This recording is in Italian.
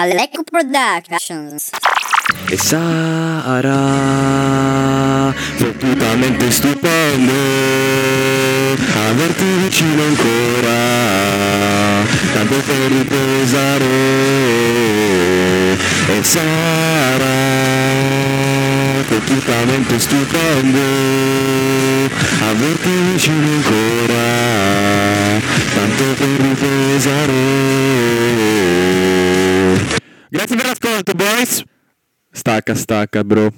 Allecco Productions. E sarà fottutamente stupendo averti vicino ancora, tanto per riposare. E sarà fottutamente stupendo averti vicino ancora, Grazie per l'ascolto, boys. Stacca, stacca, bro.